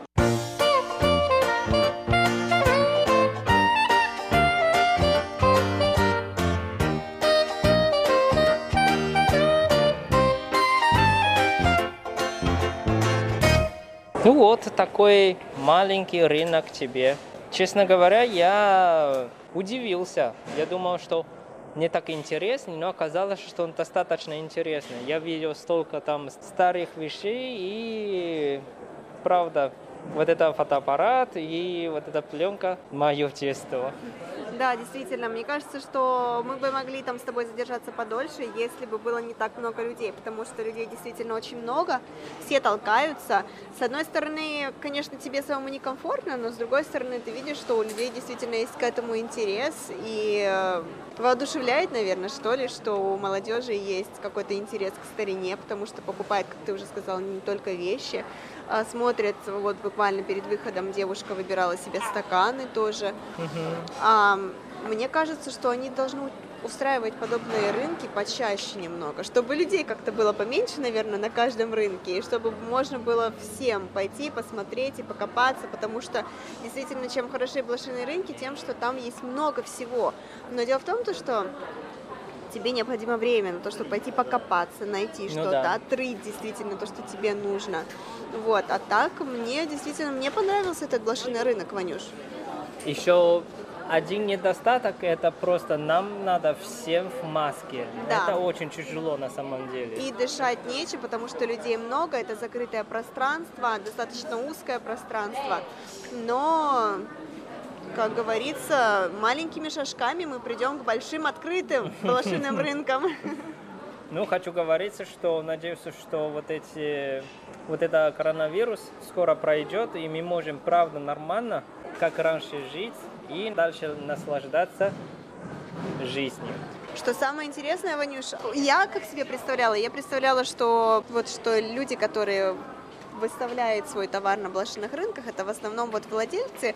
Ну вот, такой маленький рынок тебе. Честно говоря, я удивился. Я думал, что не так интересный, но оказалось, что он достаточно интересный. Я видел столько там старых вещей и, правда, вот это фотоаппарат и вот эта пленка мое детство. Да, действительно, мне кажется, что мы бы могли там с тобой задержаться подольше, если бы было не так много людей, потому что людей действительно очень много, все толкаются. С одной стороны, конечно, тебе самому некомфортно, но с другой стороны, ты видишь, что у людей действительно есть к этому интерес, и э, воодушевляет, наверное, что ли, что у молодежи есть какой-то интерес к старине, потому что покупает, как ты уже сказала, не только вещи, смотрят, вот буквально перед выходом девушка выбирала себе стаканы тоже, а, мне кажется, что они должны устраивать подобные рынки почаще немного, чтобы людей как-то было поменьше, наверное, на каждом рынке, и чтобы можно было всем пойти, посмотреть и покопаться, потому что действительно, чем хороши блошиные рынки, тем, что там есть много всего. Но дело в том, то, что тебе необходимо время на то, чтобы пойти покопаться, найти Ну что-то, да. отрыть действительно то, что тебе нужно. Вот, а так мне действительно, мне понравился этот блошиный рынок, Ванюш. Еще один недостаток это просто нам надо всем в маске. Да. Это очень тяжело на самом деле. И дышать нечем, потому что людей много, это закрытое пространство, достаточно узкое пространство. Но, как говорится, маленькими шажками мы придем к большим открытым блошиным рынкам. Ну, хочу говорить, что надеюсь, что вот эти, вот это коронавирус скоро пройдет, и мы можем, правда, нормально, как раньше жить и дальше наслаждаться жизнью. Что самое интересное, Ванюш, я как себе представляла, я представляла, что вот что люди, которые выставляют свой товар на блошиных рынках, это в основном вот владельцы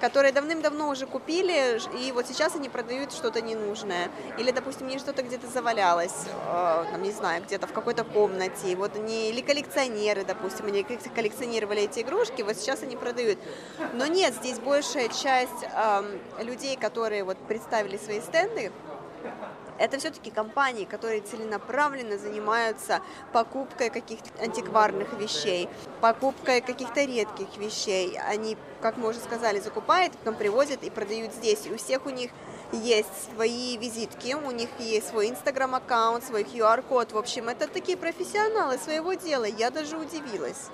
которые давным-давно уже купили, и вот сейчас они продают что-то ненужное. Или, допустим, не что-то где-то завалялось, э, там, не знаю, где-то в какой-то комнате. Вот они, или коллекционеры, допустим, они коллекционировали эти игрушки, вот сейчас они продают. Но нет, здесь большая часть э, людей, которые вот представили свои стенды, это все-таки компании, которые целенаправленно занимаются покупкой каких-то антикварных вещей, покупкой каких-то редких вещей. Они, как мы уже сказали, закупают, потом привозят и продают здесь. И у всех у них есть свои визитки, у них есть свой инстаграм-аккаунт, свой QR-код. В общем, это такие профессионалы своего дела. Я даже удивилась.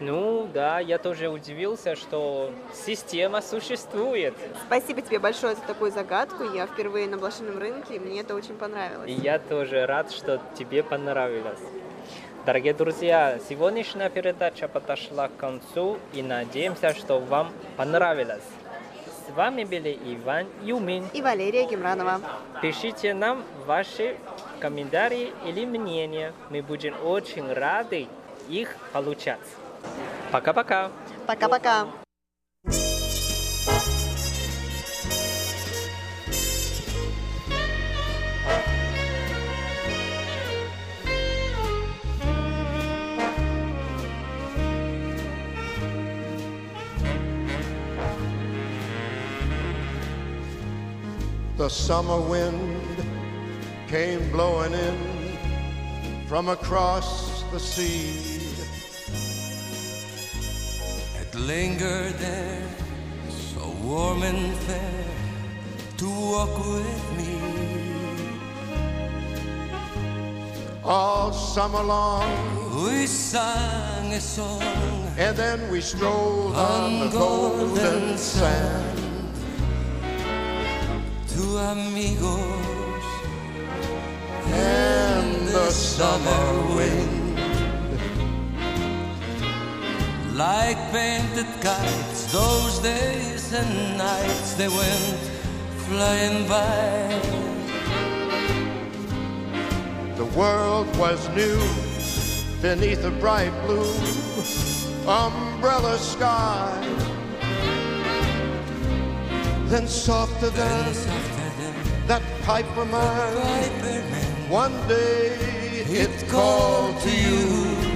Ну да, я тоже удивился, что система существует. Спасибо тебе большое за такую загадку. Я впервые на блошином рынке, и мне это очень понравилось. И я тоже рад, что тебе понравилось. Дорогие друзья, сегодняшняя передача подошла к концу и надеемся, что вам понравилось. С вами были Иван Юмин и Валерия Гемранова. Пишите нам ваши комментарии или мнения. Мы будем очень рады их получать. Пока-пока. Пока-пока. The summer wind came blowing in from across the sea. linger there, so warm and fair, to walk with me. All summer long, we sang a song, and then we strolled on, on the golden, golden sand. Two amigos and the summer wind. Like painted kites. Those days and nights they went flying by. The world was new beneath a bright blue umbrella sky. Then softer than, then softer than that pipe of mine, one day it called to you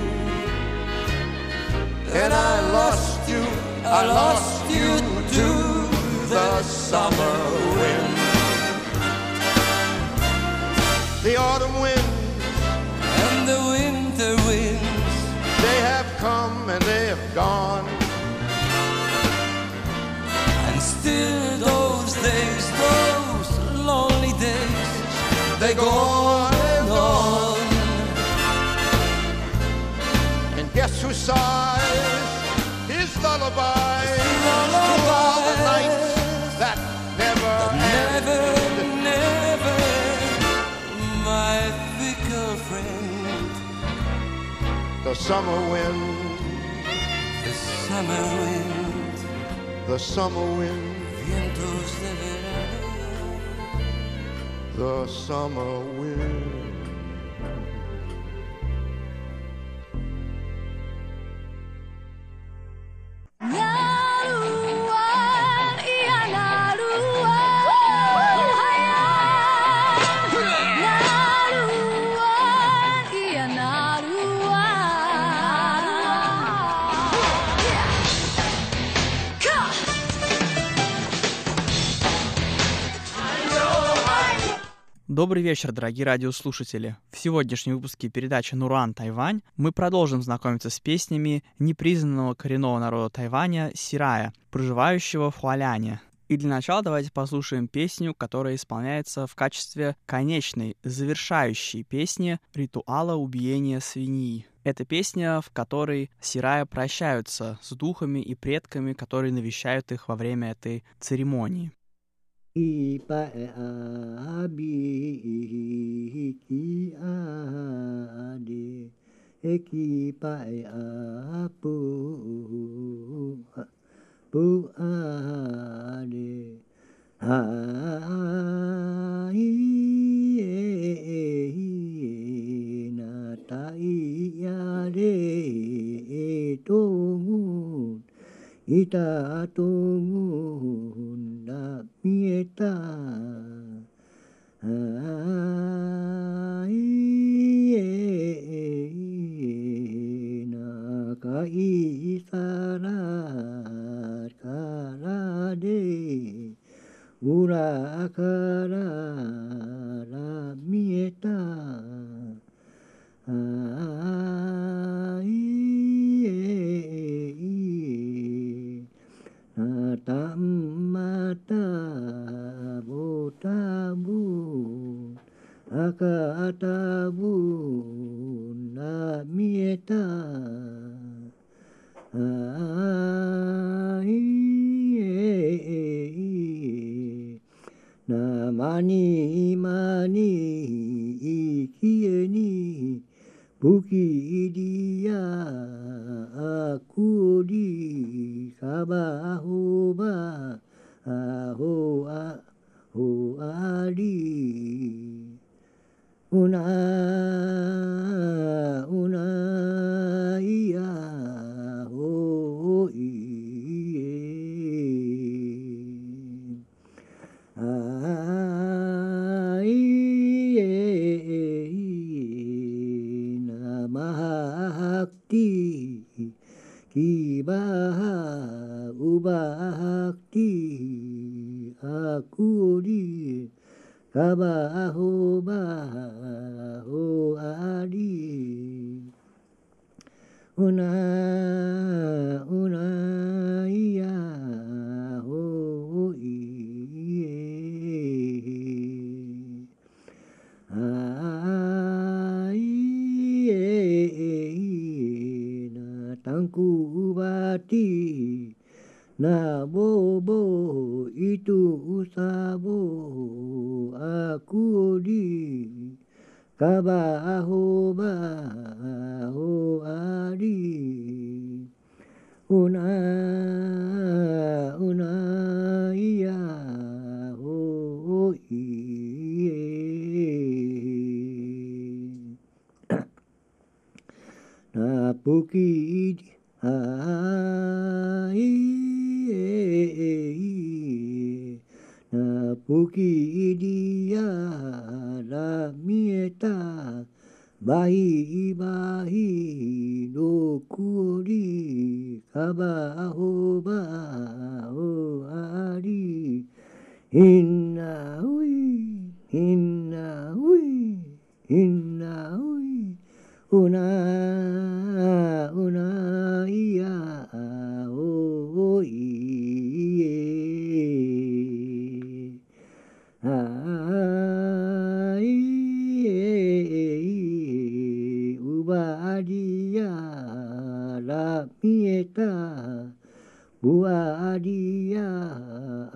and I lost you, I lost you to the summer wind. The autumn wind and the winter winds, they have come and they have gone. And still those days, those lonely days, they go on and on. And guess who sighs? Lullaby, lullaby the nights that never, that never, never, my fickle friend. The summer wind, the summer wind, the summer wind, vientos de verano, the summer wind. Yeah. Добрый вечер, дорогие радиослушатели. В сегодняшнем выпуске передачи «Нуран, Тайвань» мы продолжим знакомиться с песнями непризнанного коренного народа Тайваня Сирая, проживающего в Хуаляне. И для начала давайте послушаем песню, которая исполняется в качестве конечной, завершающей песни ритуала убиения свиньи. Это песня, в которой Сирая прощаются с духами и предками, которые навещают их во время этой церемонии. abihi ki ade eki pae apu pu ade hai e na tai ya re tongun ita tongun いた後が見えたあいえ仲いいさらからで裏から見えたあいえなたんまたぼたぶ赤たぶな見えたあいえな atabu na mieta ai na mani mani ikieni buki aku di kabahuba ho a ho a di. Una una ia ho i e. Ai na ma ki ki kuli kama aho maho ali una una ia ho ie ai e na tanku bati na bo bo itu usabo aku di kabaho baho ari una una iya ho iye na puki ha iye Puki idia la mieta Bahi imahi no kuori Kaba ahoba o ari Inna ui, inna ui, inna ui Una, una Buadia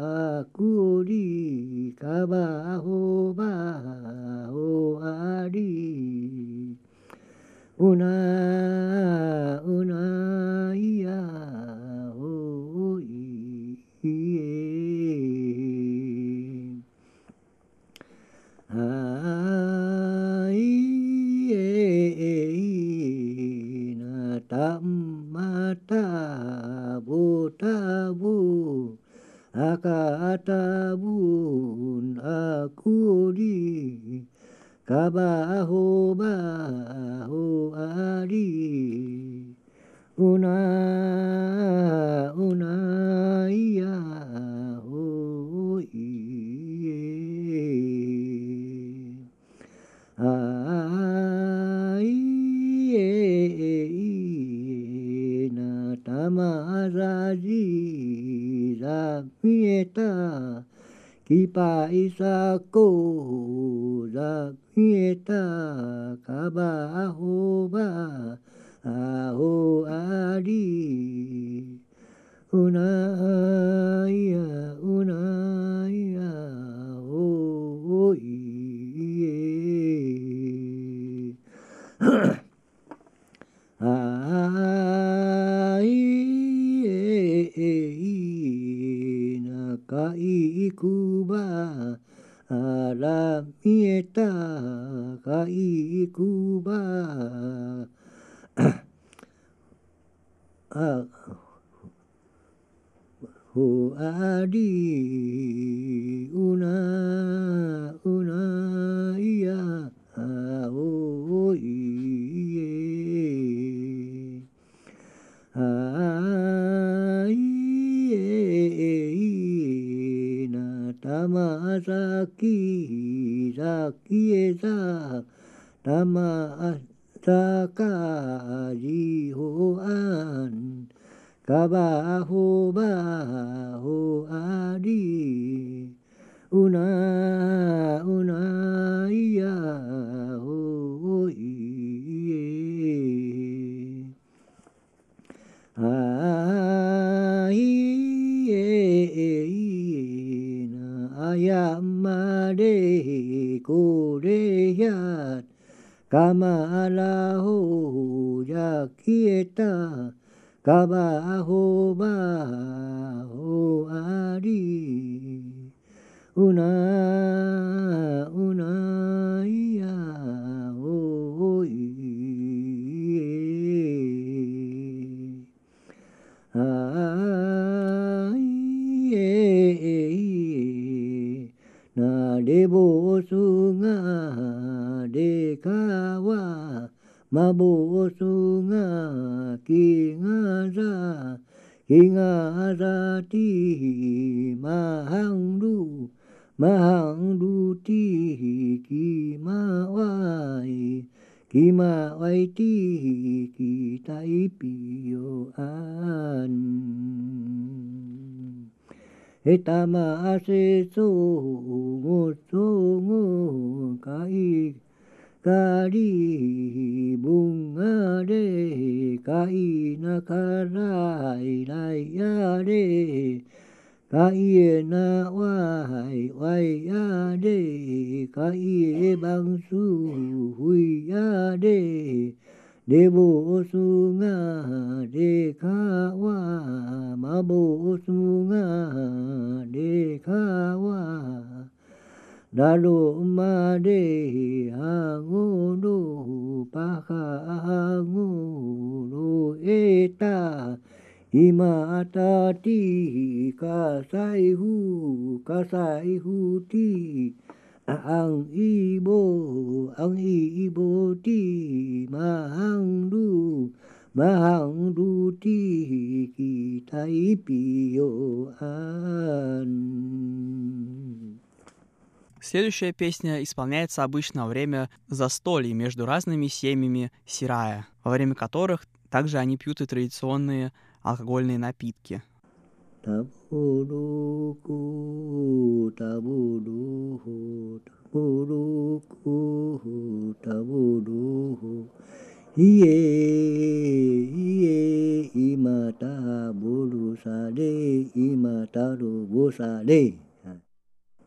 akuri kabaho baho ari. Una akatabun aku di kabaho baho ari una una mieta kipa isako za mieta kaba ahoba aho ari でぼうすがでかわまぼうすがきがざきがざてまはんるまはんるてきまわいきまわいてきたいぴよあん一担麦穗做我做我嫁衣嫁衣问啊咧嫁衣那个来来呀咧嫁衣那歪歪呀咧嫁衣那个忙碌为啊 Devo sunga su nga mabo sunga wa đa lu ma de hango pa paha hango no eta ima ta ti kasai hu kasai hu ti ang ibo ang ibo ti mahang du mahang du ti ki tai pio an Следующая песня исполняется обычно во время застолий между разными семьями сирая, во время которых также они пьют и традиционные алкогольные напитки. 塔布卢古，塔布卢古，塔布卢古，塔布卢古。耶耶耶，伊玛达布卢沙勒，伊玛达鲁布沙勒。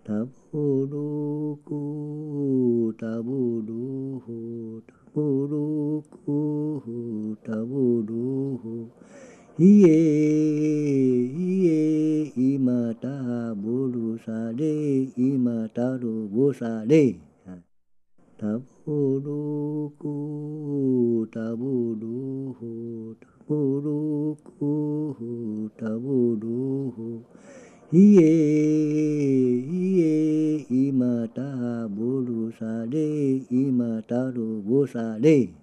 塔布卢古，塔布卢古，塔布卢古，塔布卢古。Iye, iye, imata bulu sade, imata rubu sade. Taburuku, taburuhu, taburuku, taburuhu. Iye, iye, imata bulu sade, imata rubu sade.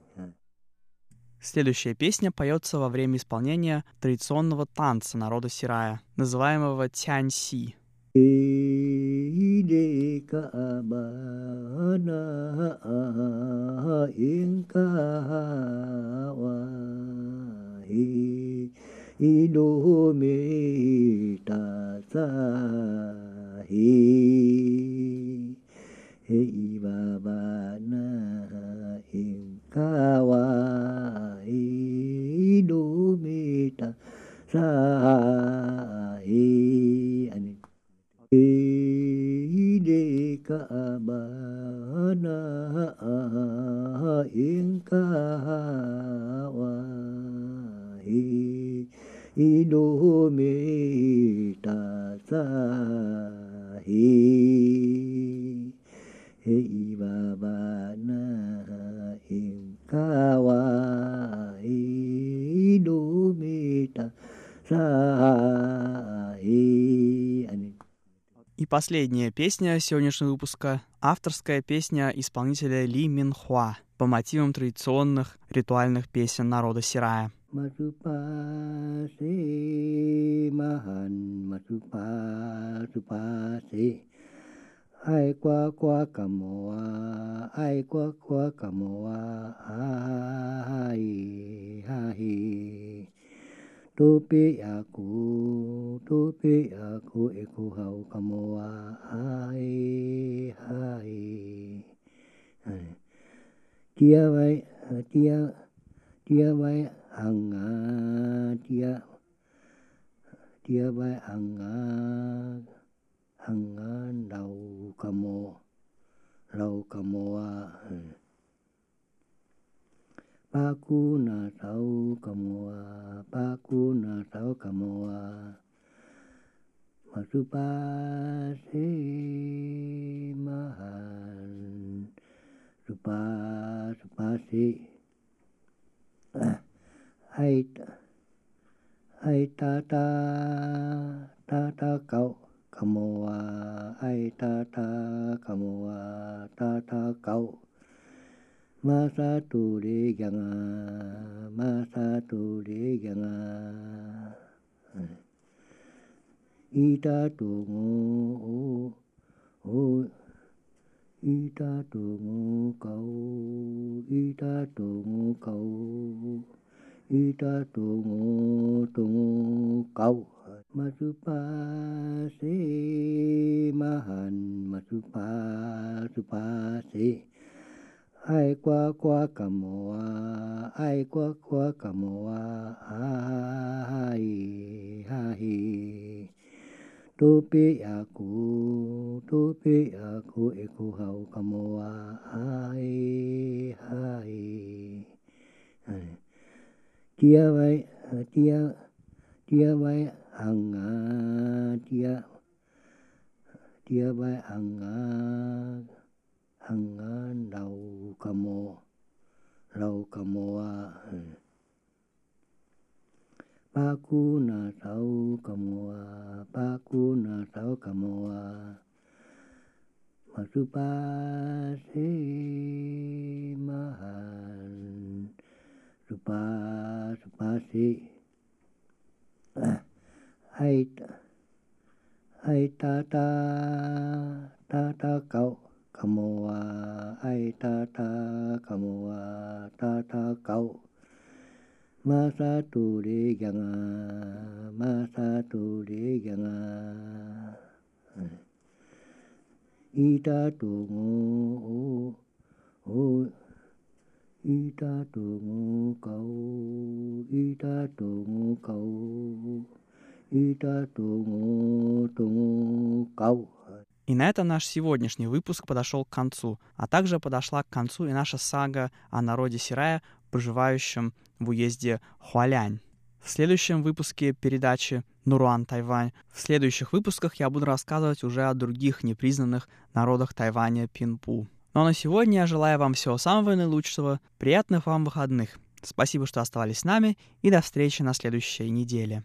Следующая песня поется во время исполнения традиционного танца народа Сирая, называемого тяньси. Ide ka abana inka wa đô mê ta sa e ani. E de ka ba na in ka wa e e đô mê ta sa e he i ba ba na in ka wa sa и последняя песня сегодняшнего выпуска — авторская песня исполнителя Ли Мин Хуа по мотивам традиционных ритуальных песен народа Сирая. Masupa supa se ai qua qua kamoa ai qua qua kamoa ai ai Tupi aku, tupi aku iku hau kamoa ai ai ai. Dia vai kia dia vai anga kia dia vai anga hăng á đầu cà mô, lâu cà mô à ba cu nà tàu cà mô à ba cu nà tàu cà mô à mặc dù ba thế ma hàn sư ba sư ba thế à, hay hay ta ta ta ta cậu kamo wa ai ta ta, kamo wa ta ta kau. Ma sa tu de yang ma sa tu de yang i ta tu ngô ô o. I ta tu ngô cao i ta tu ngô cao i ta tu ngo tu ngo kau. Masupa si mahan masupa supa si ai qua qua cả mùa, ai qua qua cả mùa. ai hai tu pi aku tu pi aku iku e hau mùa. ai hai kia vai, kia kia vai ang a tia tia ba ang a ang a đầu cà mò đầu cà à ba cu na tàu cà mò à ba cu na tàu cà mò. À mà sư ba thế ma hàn, sư pa sư ba thế. À hay hay ta ta ta ta cậu. Cầm mùa ai ta ta cầm mùa ta ta cậu. Ma sa tu đi gần ma sa tu đi gần y ta tu ngô, ô ô y ta tu ngô cậu y ta tu ngô cậu. И на этом наш сегодняшний выпуск подошел к концу, а также подошла к концу и наша сага о народе Сирая, проживающем в уезде Хуалянь. В следующем выпуске передачи Нуруан Тайвань, в следующих выпусках я буду рассказывать уже о других непризнанных народах Тайваня Пинпу. Ну а на сегодня я желаю вам всего самого наилучшего, приятных вам выходных. Спасибо, что оставались с нами, и до встречи на следующей неделе.